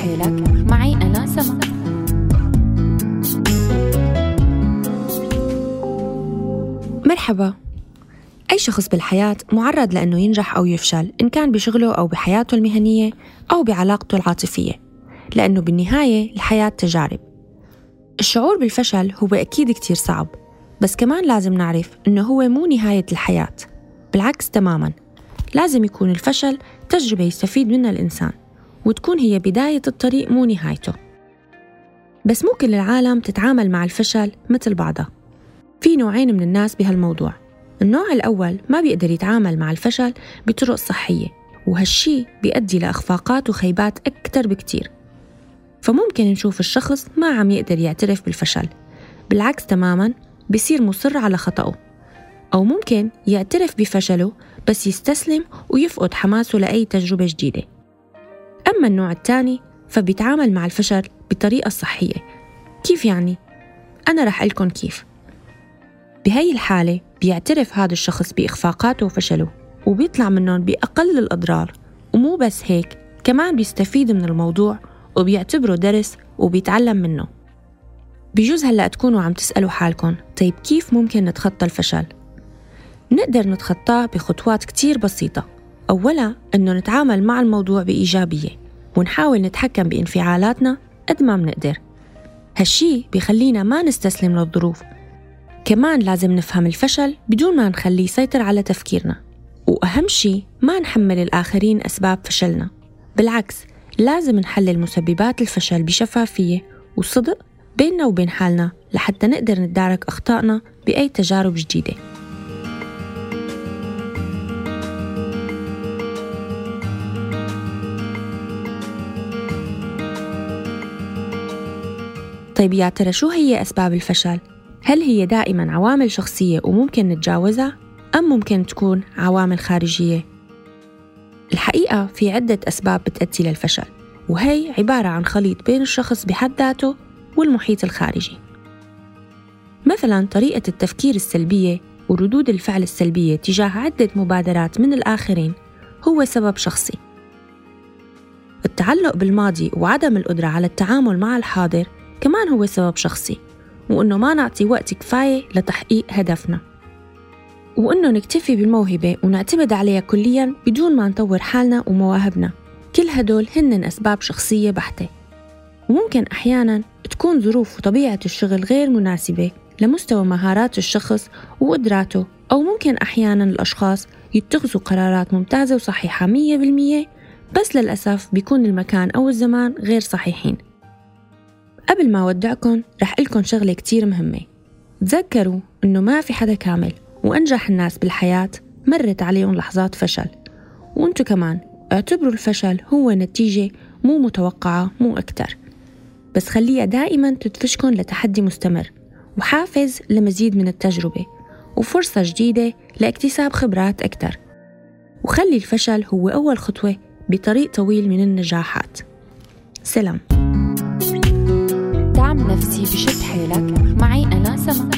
حيلك. معي أنا سما مرحبا. أي شخص بالحياة معرض لأنه ينجح أو يفشل إن كان بشغله أو بحياته المهنية أو بعلاقته العاطفية لأنه بالنهاية الحياة تجارب. الشعور بالفشل هو أكيد كتير صعب بس كمان لازم نعرف إنه هو مو نهاية الحياة بالعكس تماما. لازم يكون الفشل تجربة يستفيد منها الإنسان. وتكون هي بداية الطريق مو نهايته. بس مو كل العالم تتعامل مع الفشل مثل بعضها في نوعين من الناس بهالموضوع. النوع الأول ما بيقدر يتعامل مع الفشل بطرق صحية وهالشي بيؤدي لإخفاقات وخيبات أكتر بكتير. فممكن نشوف الشخص ما عم يقدر يعترف بالفشل. بالعكس تماما بصير مصر على خطأه. أو ممكن يعترف بفشله بس يستسلم ويفقد حماسه لأي تجربة جديدة. أما النوع الثاني فبيتعامل مع الفشل بطريقة صحية. كيف يعني؟ أنا رح لكم كيف. بهي الحالة بيعترف هذا الشخص بإخفاقاته وفشله وبيطلع منهم بأقل الأضرار. ومو بس هيك كمان بيستفيد من الموضوع وبيعتبره درس وبيتعلم منه. بجوز هلأ تكونوا عم تسألوا حالكم طيب كيف ممكن نتخطى الفشل؟ نقدر نتخطاه بخطوات كتير بسيطة. أولا أنه نتعامل مع الموضوع بإيجابية ونحاول نتحكم بانفعالاتنا قد ما منقدر هالشي بيخلينا ما نستسلم للظروف. كمان لازم نفهم الفشل بدون ما نخليه يسيطر على تفكيرنا. وأهم شي ما نحمل الآخرين أسباب فشلنا. بالعكس لازم نحلل مسببات الفشل بشفافية وصدق بيننا وبين حالنا لحتى نقدر نتدارك أخطائنا بأي تجارب جديدة. طيب يا ترى شو هي أسباب الفشل؟ هل هي دائما عوامل شخصية وممكن نتجاوزها؟ أم ممكن تكون عوامل خارجية؟ الحقيقة في عدة أسباب بتأدي للفشل وهي عبارة عن خليط بين الشخص بحد ذاته والمحيط الخارجي مثلا طريقة التفكير السلبية وردود الفعل السلبية تجاه عدة مبادرات من الآخرين هو سبب شخصي التعلق بالماضي وعدم القدرة على التعامل مع الحاضر كمان هو سبب شخصي وإنه ما نعطي وقت كفاية لتحقيق هدفنا. وإنه نكتفي بالموهبة ونعتمد عليها كلياً بدون ما نطور حالنا ومواهبنا. كل هدول هن أسباب شخصية بحتة. وممكن أحياناً تكون ظروف وطبيعة الشغل غير مناسبة لمستوى مهارات الشخص وقدراته أو ممكن أحياناً الأشخاص يتخذوا قرارات ممتازة وصحيحة مية بالمية بس للأسف بيكون المكان أو الزمان غير صحيحين. قبل ما أودعكم رح لكم شغلة كتير مهمة. تذكروا إنه ما في حدا كامل وأنجح الناس بالحياة مرت عليهم لحظات فشل. وأنتوا كمان اعتبروا الفشل هو نتيجة مو متوقعة مو أكتر. بس خليها دائما تدفشكن لتحدي مستمر وحافز لمزيد من التجربة وفرصة جديدة لاكتساب خبرات أكتر. وخلي الفشل هو أول خطوة بطريق طويل من النجاحات. سلام. نفسي بشد حيلك. معي أنا سما